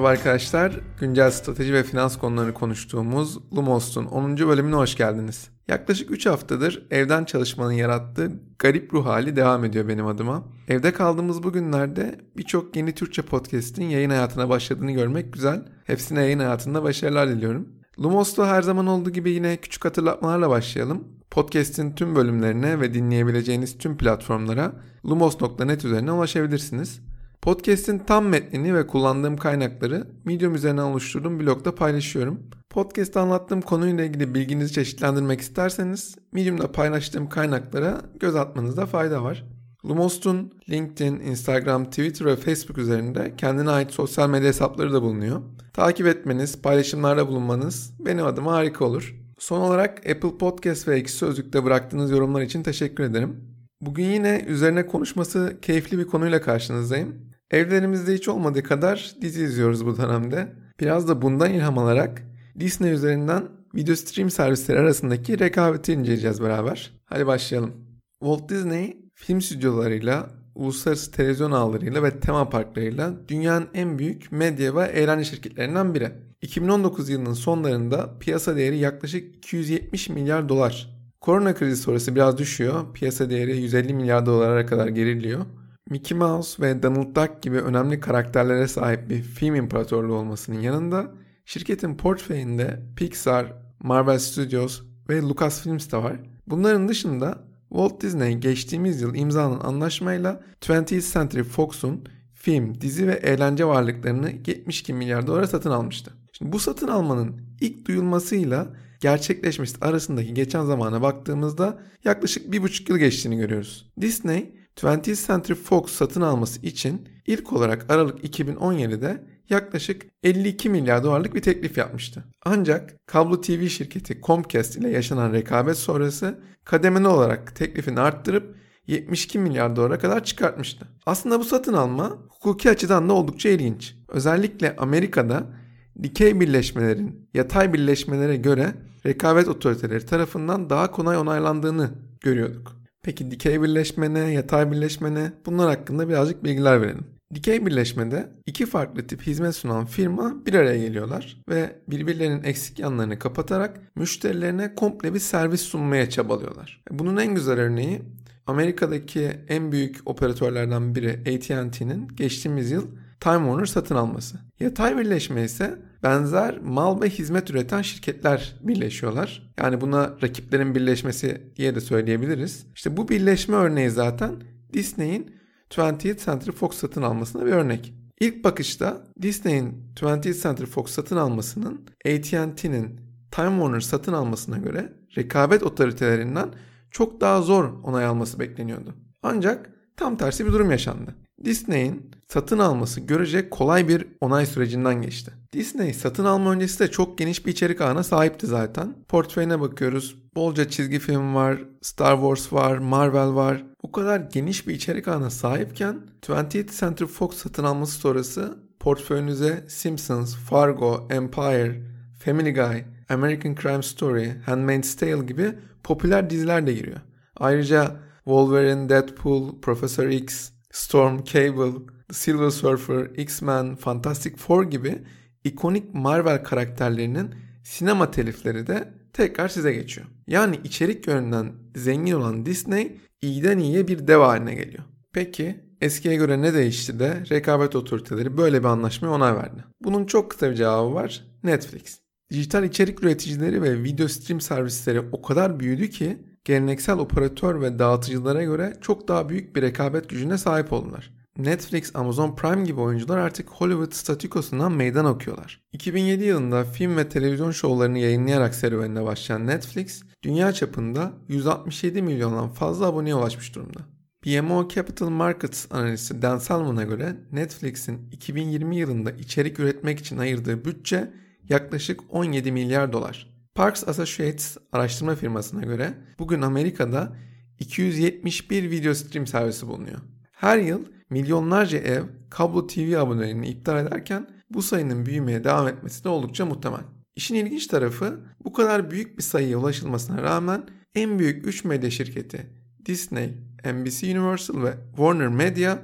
Merhaba arkadaşlar. Güncel strateji ve finans konularını konuştuğumuz Lumos'un 10. bölümüne hoş geldiniz. Yaklaşık 3 haftadır evden çalışmanın yarattığı garip ruh hali devam ediyor benim adıma. Evde kaldığımız bu günlerde birçok yeni Türkçe podcast'in yayın hayatına başladığını görmek güzel. Hepsine yayın hayatında başarılar diliyorum. Lumos'ta her zaman olduğu gibi yine küçük hatırlatmalarla başlayalım. Podcast'in tüm bölümlerine ve dinleyebileceğiniz tüm platformlara lumos.net üzerinden ulaşabilirsiniz. Podcast'in tam metnini ve kullandığım kaynakları Medium üzerinden oluşturduğum blogda paylaşıyorum. Podcast'ta anlattığım konuyla ilgili bilginizi çeşitlendirmek isterseniz Medium'da paylaştığım kaynaklara göz atmanızda fayda var. Lumos'un LinkedIn, Instagram, Twitter ve Facebook üzerinde kendine ait sosyal medya hesapları da bulunuyor. Takip etmeniz, paylaşımlarda bulunmanız benim adıma harika olur. Son olarak Apple Podcast ve Ekşi Sözlük'te bıraktığınız yorumlar için teşekkür ederim. Bugün yine üzerine konuşması keyifli bir konuyla karşınızdayım. Evlerimizde hiç olmadığı kadar dizi izliyoruz bu dönemde. Biraz da bundan ilham alarak Disney üzerinden video stream servisleri arasındaki rekabeti inceleyeceğiz beraber. Hadi başlayalım. Walt Disney film stüdyolarıyla, uluslararası televizyon ağlarıyla ve tema parklarıyla dünyanın en büyük medya ve eğlence şirketlerinden biri. 2019 yılının sonlarında piyasa değeri yaklaşık 270 milyar dolar. Korona krizi sonrası biraz düşüyor. Piyasa değeri 150 milyar dolara kadar geriliyor. Mickey Mouse ve Donald Duck gibi önemli karakterlere sahip bir film imparatorluğu olmasının yanında şirketin portföyünde Pixar, Marvel Studios ve Lucasfilms de var. Bunların dışında Walt Disney geçtiğimiz yıl imzalanan anlaşmayla 20th Century Fox'un film, dizi ve eğlence varlıklarını 72 milyar dolara satın almıştı. Şimdi bu satın almanın ilk duyulmasıyla gerçekleşmesi arasındaki geçen zamana baktığımızda yaklaşık bir buçuk yıl geçtiğini görüyoruz. Disney 20th Century Fox satın alması için ilk olarak Aralık 2017'de yaklaşık 52 milyar dolarlık bir teklif yapmıştı. Ancak kablo TV şirketi Comcast ile yaşanan rekabet sonrası kademeli olarak teklifini arttırıp 72 milyar dolara kadar çıkartmıştı. Aslında bu satın alma hukuki açıdan da oldukça ilginç. Özellikle Amerika'da dikey birleşmelerin yatay birleşmelere göre rekabet otoriteleri tarafından daha kolay onaylandığını görüyorduk. Peki dikey birleşme ne, yatay birleşme ne? Bunlar hakkında birazcık bilgiler verelim. Dikey birleşmede iki farklı tip hizmet sunan firma bir araya geliyorlar ve birbirlerinin eksik yanlarını kapatarak müşterilerine komple bir servis sunmaya çabalıyorlar. Bunun en güzel örneği Amerika'daki en büyük operatörlerden biri AT&T'nin geçtiğimiz yıl Time Warner satın alması. Yatay birleşme ise benzer mal ve hizmet üreten şirketler birleşiyorlar. Yani buna rakiplerin birleşmesi diye de söyleyebiliriz. İşte bu birleşme örneği zaten Disney'in 20th Century Fox satın almasına bir örnek. İlk bakışta Disney'in 20th Century Fox satın almasının AT&T'nin Time Warner satın almasına göre rekabet otoritelerinden çok daha zor onay alması bekleniyordu. Ancak tam tersi bir durum yaşandı. Disney'in satın alması görecek kolay bir onay sürecinden geçti. Disney satın alma öncesi de çok geniş bir içerik ağına sahipti zaten. Portföyüne bakıyoruz. Bolca çizgi film var, Star Wars var, Marvel var. Bu kadar geniş bir içerik ağına sahipken 20th Century Fox satın alması sonrası portföyünüze Simpsons, Fargo, Empire, Family Guy, American Crime Story, Handmaid's Tale gibi popüler diziler de giriyor. Ayrıca Wolverine, Deadpool, Professor X, Storm, Cable, Silver Surfer, X-Men, Fantastic Four gibi ikonik Marvel karakterlerinin sinema telifleri de tekrar size geçiyor. Yani içerik yönünden zengin olan Disney iyiden iyiye bir dev haline geliyor. Peki eskiye göre ne değişti de rekabet otoriteleri böyle bir anlaşmaya onay verdi? Bunun çok kısa bir cevabı var. Netflix. Dijital içerik üreticileri ve video stream servisleri o kadar büyüdü ki geleneksel operatör ve dağıtıcılara göre çok daha büyük bir rekabet gücüne sahip oldular. Netflix, Amazon Prime gibi oyuncular artık Hollywood statükosundan meydan okuyorlar. 2007 yılında film ve televizyon şovlarını yayınlayarak serüvenine başlayan Netflix, dünya çapında 167 milyondan fazla aboneye ulaşmış durumda. BMO Capital Markets analisti Dan Salmon'a göre Netflix'in 2020 yılında içerik üretmek için ayırdığı bütçe yaklaşık 17 milyar dolar. Parks Associates araştırma firmasına göre bugün Amerika'da 271 video stream servisi bulunuyor. Her yıl milyonlarca ev kablo TV abonelerini iptal ederken bu sayının büyümeye devam etmesi de oldukça muhtemel. İşin ilginç tarafı bu kadar büyük bir sayıya ulaşılmasına rağmen en büyük 3 medya şirketi Disney, NBC Universal ve Warner Media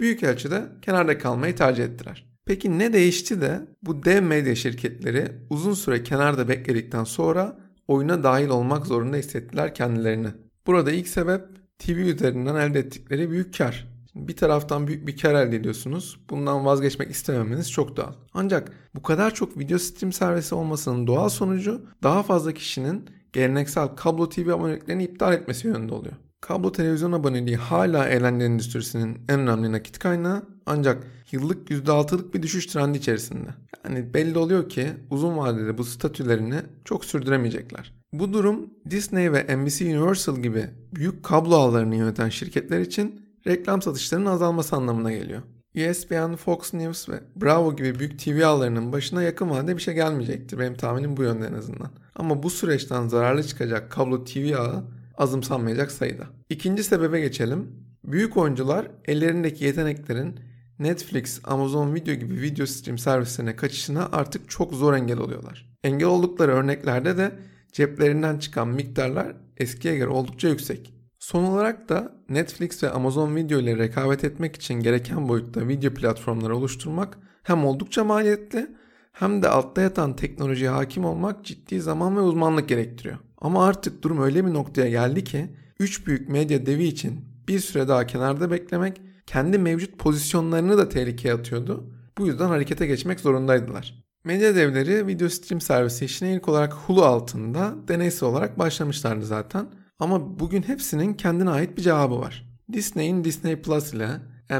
büyük ölçüde kenarda kalmayı tercih ettiler. Peki ne değişti de bu dev medya şirketleri uzun süre kenarda bekledikten sonra oyuna dahil olmak zorunda hissettiler kendilerini. Burada ilk sebep TV üzerinden elde ettikleri büyük kar. Bir taraftan büyük bir kar elde ediyorsunuz. Bundan vazgeçmek istememeniz çok doğal. Ancak bu kadar çok video stream servisi olmasının doğal sonucu daha fazla kişinin geleneksel kablo TV aboneliklerini iptal etmesi yönünde oluyor. Kablo televizyon aboneliği hala eğlence endüstrisinin en önemli nakit kaynağı ancak yıllık %6'lık bir düşüş trendi içerisinde. Yani belli oluyor ki uzun vadede bu statülerini çok sürdüremeyecekler. Bu durum Disney ve NBC Universal gibi büyük kablo ağlarını yöneten şirketler için reklam satışlarının azalması anlamına geliyor. ESPN, Fox News ve Bravo gibi büyük TV ağlarının başına yakın vadede bir şey gelmeyecektir. Benim tahminim bu yönde en azından. Ama bu süreçten zararlı çıkacak kablo TV ağı azımsanmayacak sayıda. İkinci sebebe geçelim. Büyük oyuncular ellerindeki yeteneklerin Netflix, Amazon Video gibi video stream servislerine kaçışına artık çok zor engel oluyorlar. Engel oldukları örneklerde de ceplerinden çıkan miktarlar eskiye göre oldukça yüksek. Son olarak da Netflix ve Amazon Video ile rekabet etmek için gereken boyutta video platformları oluşturmak hem oldukça maliyetli hem de altta yatan teknolojiye hakim olmak ciddi zaman ve uzmanlık gerektiriyor. Ama artık durum öyle bir noktaya geldi ki 3 büyük medya devi için bir süre daha kenarda beklemek kendi mevcut pozisyonlarını da tehlikeye atıyordu. Bu yüzden harekete geçmek zorundaydılar. Medya devleri video stream servisi işine ilk olarak Hulu altında deneysel olarak başlamışlardı zaten. Ama bugün hepsinin kendine ait bir cevabı var. Disney'in Disney Plus ile,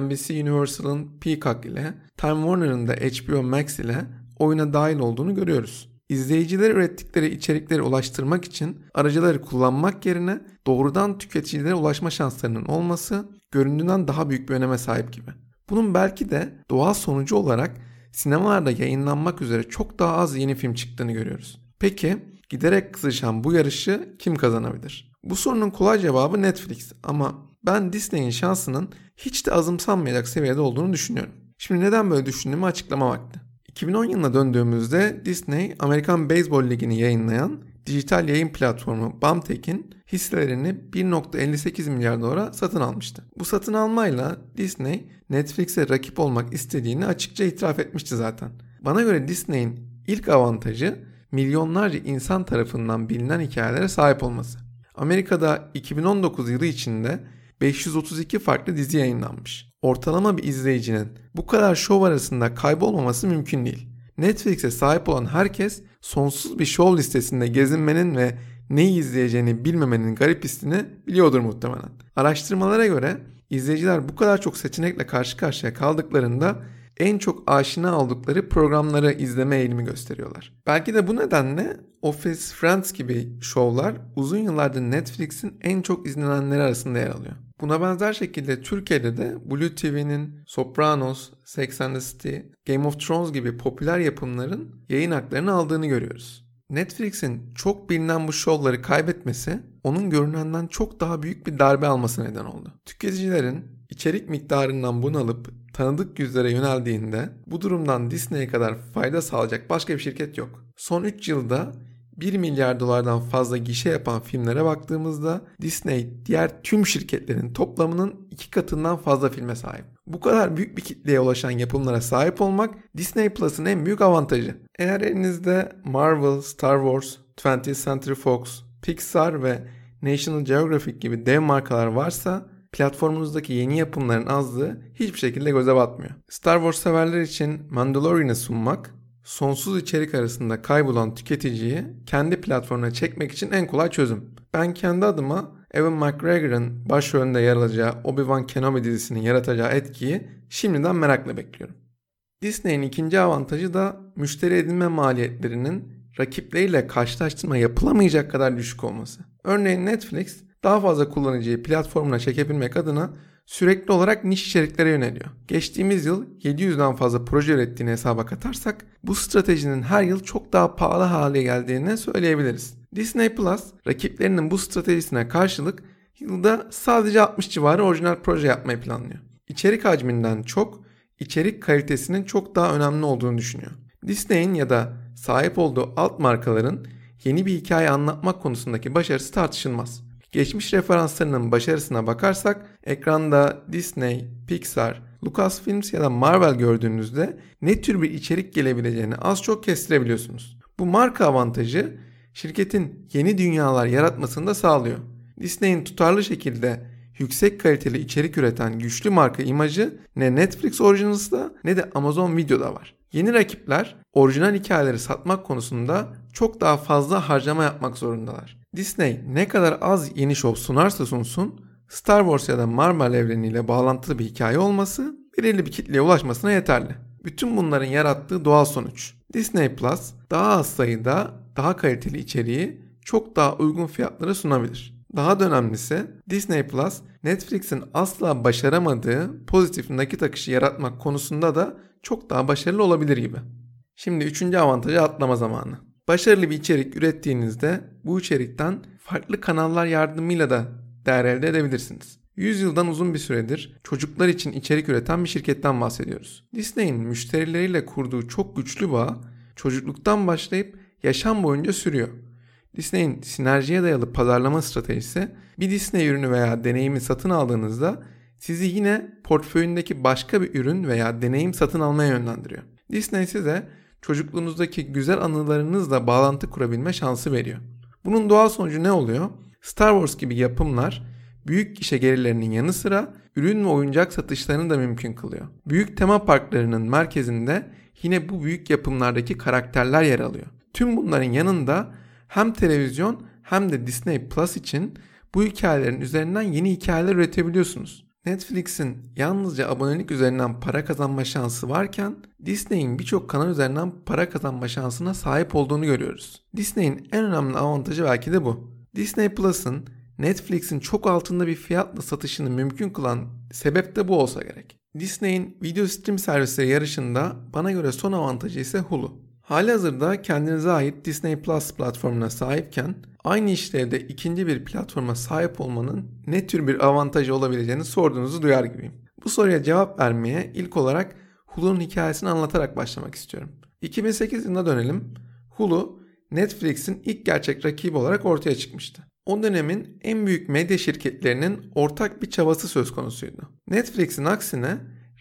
NBC Universal'ın Peacock ile, Time Warner'ın da HBO Max ile oyuna dahil olduğunu görüyoruz. İzleyicilere ürettikleri içerikleri ulaştırmak için aracıları kullanmak yerine doğrudan tüketicilere ulaşma şanslarının olması göründüğünden daha büyük bir öneme sahip gibi. Bunun belki de doğal sonucu olarak sinemalarda yayınlanmak üzere çok daha az yeni film çıktığını görüyoruz. Peki giderek kızışan bu yarışı kim kazanabilir? Bu sorunun kolay cevabı Netflix ama ben Disney'in şansının hiç de azımsanmayacak seviyede olduğunu düşünüyorum. Şimdi neden böyle düşündüğümü açıklama vakti. 2010 yılına döndüğümüzde Disney Amerikan Beyzbol Ligi'ni yayınlayan dijital yayın platformu Bamtek'in hisselerini 1.58 milyar dolara satın almıştı. Bu satın almayla Disney Netflix'e rakip olmak istediğini açıkça itiraf etmişti zaten. Bana göre Disney'in ilk avantajı milyonlarca insan tarafından bilinen hikayelere sahip olması. Amerika'da 2019 yılı içinde 532 farklı dizi yayınlanmış ortalama bir izleyicinin bu kadar şov arasında kaybolmaması mümkün değil. Netflix'e sahip olan herkes sonsuz bir şov listesinde gezinmenin ve neyi izleyeceğini bilmemenin garip hissini biliyordur muhtemelen. Araştırmalara göre izleyiciler bu kadar çok seçenekle karşı karşıya kaldıklarında en çok aşina oldukları programları izleme eğilimi gösteriyorlar. Belki de bu nedenle Office, Friends gibi şovlar uzun yıllardır Netflix'in en çok izlenenleri arasında yer alıyor. Buna benzer şekilde Türkiye'de de Blue TV'nin Sopranos, Sex and the City, Game of Thrones gibi popüler yapımların yayın haklarını aldığını görüyoruz. Netflix'in çok bilinen bu şovları kaybetmesi onun görünenden çok daha büyük bir darbe alması neden oldu. Tüketicilerin içerik miktarından bunalıp tanıdık yüzlere yöneldiğinde bu durumdan Disney'e kadar fayda sağlayacak başka bir şirket yok. Son 3 yılda 1 milyar dolardan fazla gişe yapan filmlere baktığımızda Disney diğer tüm şirketlerin toplamının iki katından fazla filme sahip. Bu kadar büyük bir kitleye ulaşan yapımlara sahip olmak Disney Plus'ın en büyük avantajı. Eğer elinizde Marvel, Star Wars, 20th Century Fox, Pixar ve National Geographic gibi dev markalar varsa platformunuzdaki yeni yapımların azlığı hiçbir şekilde göze batmıyor. Star Wars severler için Mandalorian'ı sunmak sonsuz içerik arasında kaybolan tüketiciyi kendi platformuna çekmek için en kolay çözüm. Ben kendi adıma Evan McGregor'ın başrolünde yer alacağı Obi-Wan Kenobi dizisinin yaratacağı etkiyi şimdiden merakla bekliyorum. Disney'in ikinci avantajı da müşteri edinme maliyetlerinin rakipleriyle karşılaştırma yapılamayacak kadar düşük olması. Örneğin Netflix daha fazla kullanıcıyı platformuna çekebilmek adına sürekli olarak niş içeriklere yöneliyor. Geçtiğimiz yıl 700'den fazla proje ürettiğini hesaba katarsak bu stratejinin her yıl çok daha pahalı hale geldiğini söyleyebiliriz. Disney Plus rakiplerinin bu stratejisine karşılık yılda sadece 60 civarı orijinal proje yapmayı planlıyor. İçerik hacminden çok içerik kalitesinin çok daha önemli olduğunu düşünüyor. Disney'in ya da sahip olduğu alt markaların yeni bir hikaye anlatmak konusundaki başarısı tartışılmaz. Geçmiş referanslarının başarısına bakarsak ekranda Disney, Pixar, Lucasfilms ya da Marvel gördüğünüzde ne tür bir içerik gelebileceğini az çok kestirebiliyorsunuz. Bu marka avantajı şirketin yeni dünyalar yaratmasını da sağlıyor. Disney'in tutarlı şekilde yüksek kaliteli içerik üreten güçlü marka imajı ne Netflix Originals'da ne de Amazon Video'da var. Yeni rakipler orijinal hikayeleri satmak konusunda çok daha fazla harcama yapmak zorundalar. Disney ne kadar az yeni şov sunarsa sunsun Star Wars ya da Marvel evreniyle bağlantılı bir hikaye olması belirli bir kitleye ulaşmasına yeterli. Bütün bunların yarattığı doğal sonuç. Disney Plus daha az sayıda daha kaliteli içeriği çok daha uygun fiyatlara sunabilir. Daha da önemlisi Disney Plus Netflix'in asla başaramadığı pozitif nakit akışı yaratmak konusunda da çok daha başarılı olabilir gibi. Şimdi üçüncü avantajı atlama zamanı. Başarılı bir içerik ürettiğinizde bu içerikten farklı kanallar yardımıyla da değer elde edebilirsiniz. 100 yıldan uzun bir süredir çocuklar için içerik üreten bir şirketten bahsediyoruz. Disney'in müşterileriyle kurduğu çok güçlü bağ çocukluktan başlayıp yaşam boyunca sürüyor. Disney'in sinerjiye dayalı pazarlama stratejisi bir Disney ürünü veya deneyimi satın aldığınızda sizi yine portföyündeki başka bir ürün veya deneyim satın almaya yönlendiriyor. Disney size çocukluğunuzdaki güzel anılarınızla bağlantı kurabilme şansı veriyor. Bunun doğal sonucu ne oluyor? Star Wars gibi yapımlar büyük gişe gelirlerinin yanı sıra ürün ve oyuncak satışlarını da mümkün kılıyor. Büyük tema parklarının merkezinde yine bu büyük yapımlardaki karakterler yer alıyor. Tüm bunların yanında hem televizyon hem de Disney Plus için bu hikayelerin üzerinden yeni hikayeler üretebiliyorsunuz. Netflix'in yalnızca abonelik üzerinden para kazanma şansı varken Disney'in birçok kanal üzerinden para kazanma şansına sahip olduğunu görüyoruz. Disney'in en önemli avantajı belki de bu. Disney Plus'ın Netflix'in çok altında bir fiyatla satışını mümkün kılan sebep de bu olsa gerek. Disney'in video stream servisleri yarışında bana göre son avantajı ise Hulu. Hali hazırda kendinize ait Disney Plus platformuna sahipken aynı işlevde ikinci bir platforma sahip olmanın ne tür bir avantajı olabileceğini sorduğunuzu duyar gibiyim. Bu soruya cevap vermeye ilk olarak Hulu'nun hikayesini anlatarak başlamak istiyorum. 2008 yılına dönelim. Hulu, Netflix'in ilk gerçek rakibi olarak ortaya çıkmıştı. O dönemin en büyük medya şirketlerinin ortak bir çabası söz konusuydu. Netflix'in aksine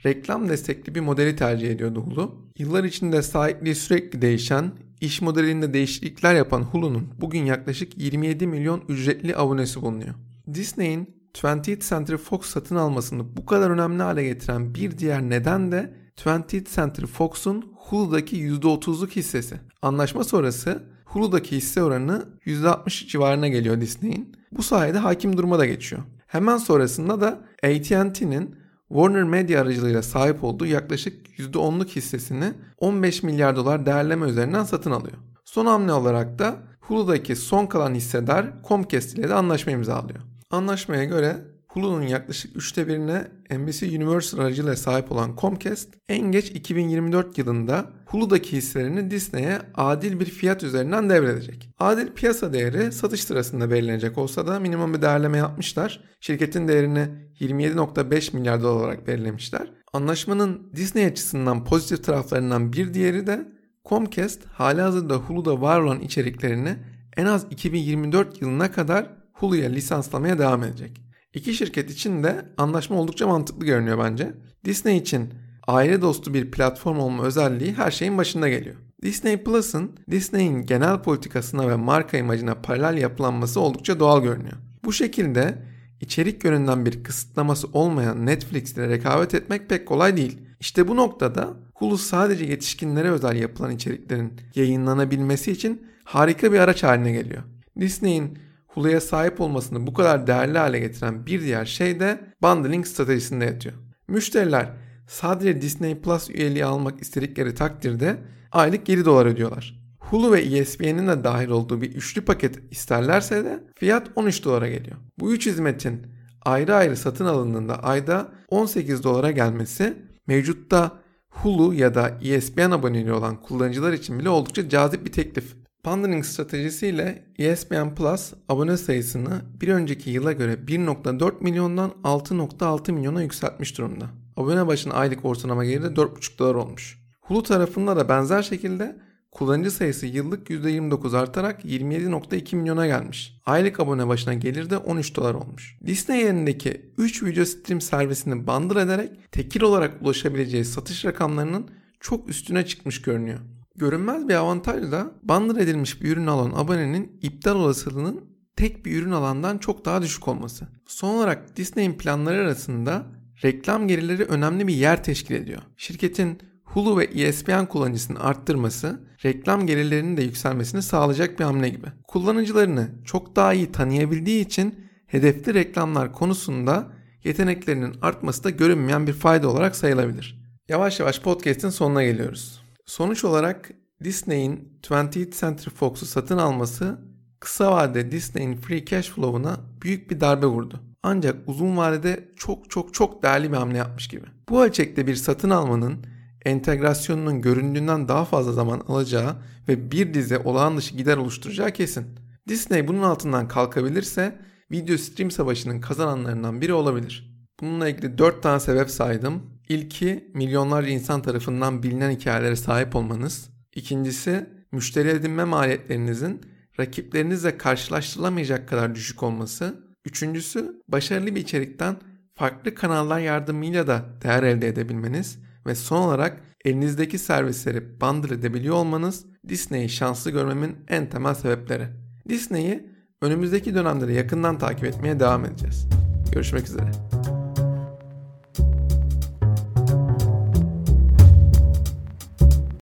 reklam destekli bir modeli tercih ediyordu Hulu. Yıllar içinde sahipliği sürekli değişen, iş modelinde değişiklikler yapan Hulu'nun bugün yaklaşık 27 milyon ücretli abonesi bulunuyor. Disney'in 20th Century Fox satın almasını bu kadar önemli hale getiren bir diğer neden de 20th Century Fox'un Hulu'daki %30'luk hissesi. Anlaşma sonrası Hulu'daki hisse oranı %60 civarına geliyor Disney'in. Bu sayede hakim duruma da geçiyor. Hemen sonrasında da AT&T'nin Warner Media aracılığıyla sahip olduğu yaklaşık %10'luk hissesini 15 milyar dolar değerleme üzerinden satın alıyor. Son hamle olarak da Hulu'daki son kalan hissedar Comcast ile de anlaşma imzalıyor. Anlaşmaya göre Hulu'nun yaklaşık üçte birine NBC Universal aracılığıyla sahip olan Comcast en geç 2024 yılında Hulu'daki hisselerini Disney'e adil bir fiyat üzerinden devredecek. Adil piyasa değeri satış sırasında belirlenecek olsa da minimum bir değerleme yapmışlar. Şirketin değerini 27.5 milyar dolar olarak belirlemişler. Anlaşmanın Disney açısından pozitif taraflarından bir diğeri de Comcast halihazırda Hulu'da var olan içeriklerini en az 2024 yılına kadar Hulu'ya lisanslamaya devam edecek. İki şirket için de anlaşma oldukça mantıklı görünüyor bence. Disney için aile dostu bir platform olma özelliği her şeyin başında geliyor. Disney Plus'ın Disney'in genel politikasına ve marka imajına paralel yapılanması oldukça doğal görünüyor. Bu şekilde içerik yönünden bir kısıtlaması olmayan Netflix ile rekabet etmek pek kolay değil. İşte bu noktada Hulu sadece yetişkinlere özel yapılan içeriklerin yayınlanabilmesi için harika bir araç haline geliyor. Disney'in Hulu'ya sahip olmasını bu kadar değerli hale getiren bir diğer şey de bundling stratejisinde yatıyor. Müşteriler sadece Disney Plus üyeliği almak istedikleri takdirde aylık 7 dolar ödüyorlar. Hulu ve ESPN'in de dahil olduğu bir üçlü paket isterlerse de fiyat 13 dolara geliyor. Bu üç hizmetin ayrı ayrı satın alındığında ayda 18 dolara gelmesi mevcutta Hulu ya da ESPN aboneliği olan kullanıcılar için bile oldukça cazip bir teklif. Bundling stratejisiyle ESPN Plus abone sayısını bir önceki yıla göre 1.4 milyondan 6.6 milyona yükseltmiş durumda. Abone başına aylık ortalama geliri de 4.5 dolar olmuş. Hulu tarafında da benzer şekilde kullanıcı sayısı yıllık %29 artarak 27.2 milyona gelmiş. Aylık abone başına gelir de 13 dolar olmuş. Disney yerindeki 3 video stream servisini bandır ederek tekil olarak ulaşabileceği satış rakamlarının çok üstüne çıkmış görünüyor. Görünmez bir avantaj da bandır edilmiş bir ürün alan abonenin iptal olasılığının tek bir ürün alandan çok daha düşük olması. Son olarak Disney'in planları arasında reklam gelirleri önemli bir yer teşkil ediyor. Şirketin Hulu ve ESPN kullanıcısını arttırması reklam gelirlerinin de yükselmesini sağlayacak bir hamle gibi. Kullanıcılarını çok daha iyi tanıyabildiği için hedefli reklamlar konusunda yeteneklerinin artması da görünmeyen bir fayda olarak sayılabilir. Yavaş yavaş podcast'in sonuna geliyoruz. Sonuç olarak Disney'in 20th Century Fox'u satın alması kısa vadede Disney'in free cash flow'una büyük bir darbe vurdu. Ancak uzun vadede çok çok çok değerli bir hamle yapmış gibi. Bu ölçekte bir satın almanın entegrasyonunun göründüğünden daha fazla zaman alacağı ve bir dizi olağan dışı gider oluşturacağı kesin. Disney bunun altından kalkabilirse video stream savaşının kazananlarından biri olabilir. Bununla ilgili 4 tane sebep saydım. İlki milyonlarca insan tarafından bilinen hikayelere sahip olmanız. İkincisi müşteri edinme maliyetlerinizin rakiplerinizle karşılaştırılamayacak kadar düşük olması. Üçüncüsü başarılı bir içerikten farklı kanallar yardımıyla da değer elde edebilmeniz ve son olarak elinizdeki servisleri bundle edebiliyor olmanız Disney'i şanslı görmemin en temel sebepleri. Disney'i önümüzdeki dönemleri yakından takip etmeye devam edeceğiz. Görüşmek üzere.